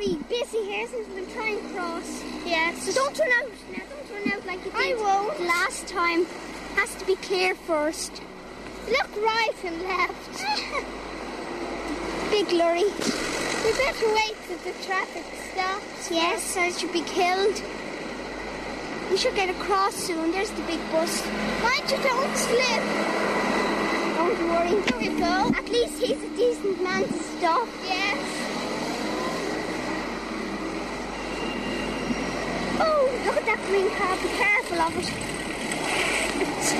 very busy here since we've been trying to cross. Yes. So don't turn out now. Don't turn out like you did I won't. last time. Has to be clear first. Look right and left. Big lorry. We better wait till the traffic stops. Yes, I should be killed. We should get across soon. There's the big bus. Mind you don't slip. Don't worry. Here we go. At least he's a decent man to stop. Yes. Green car. Be careful of it.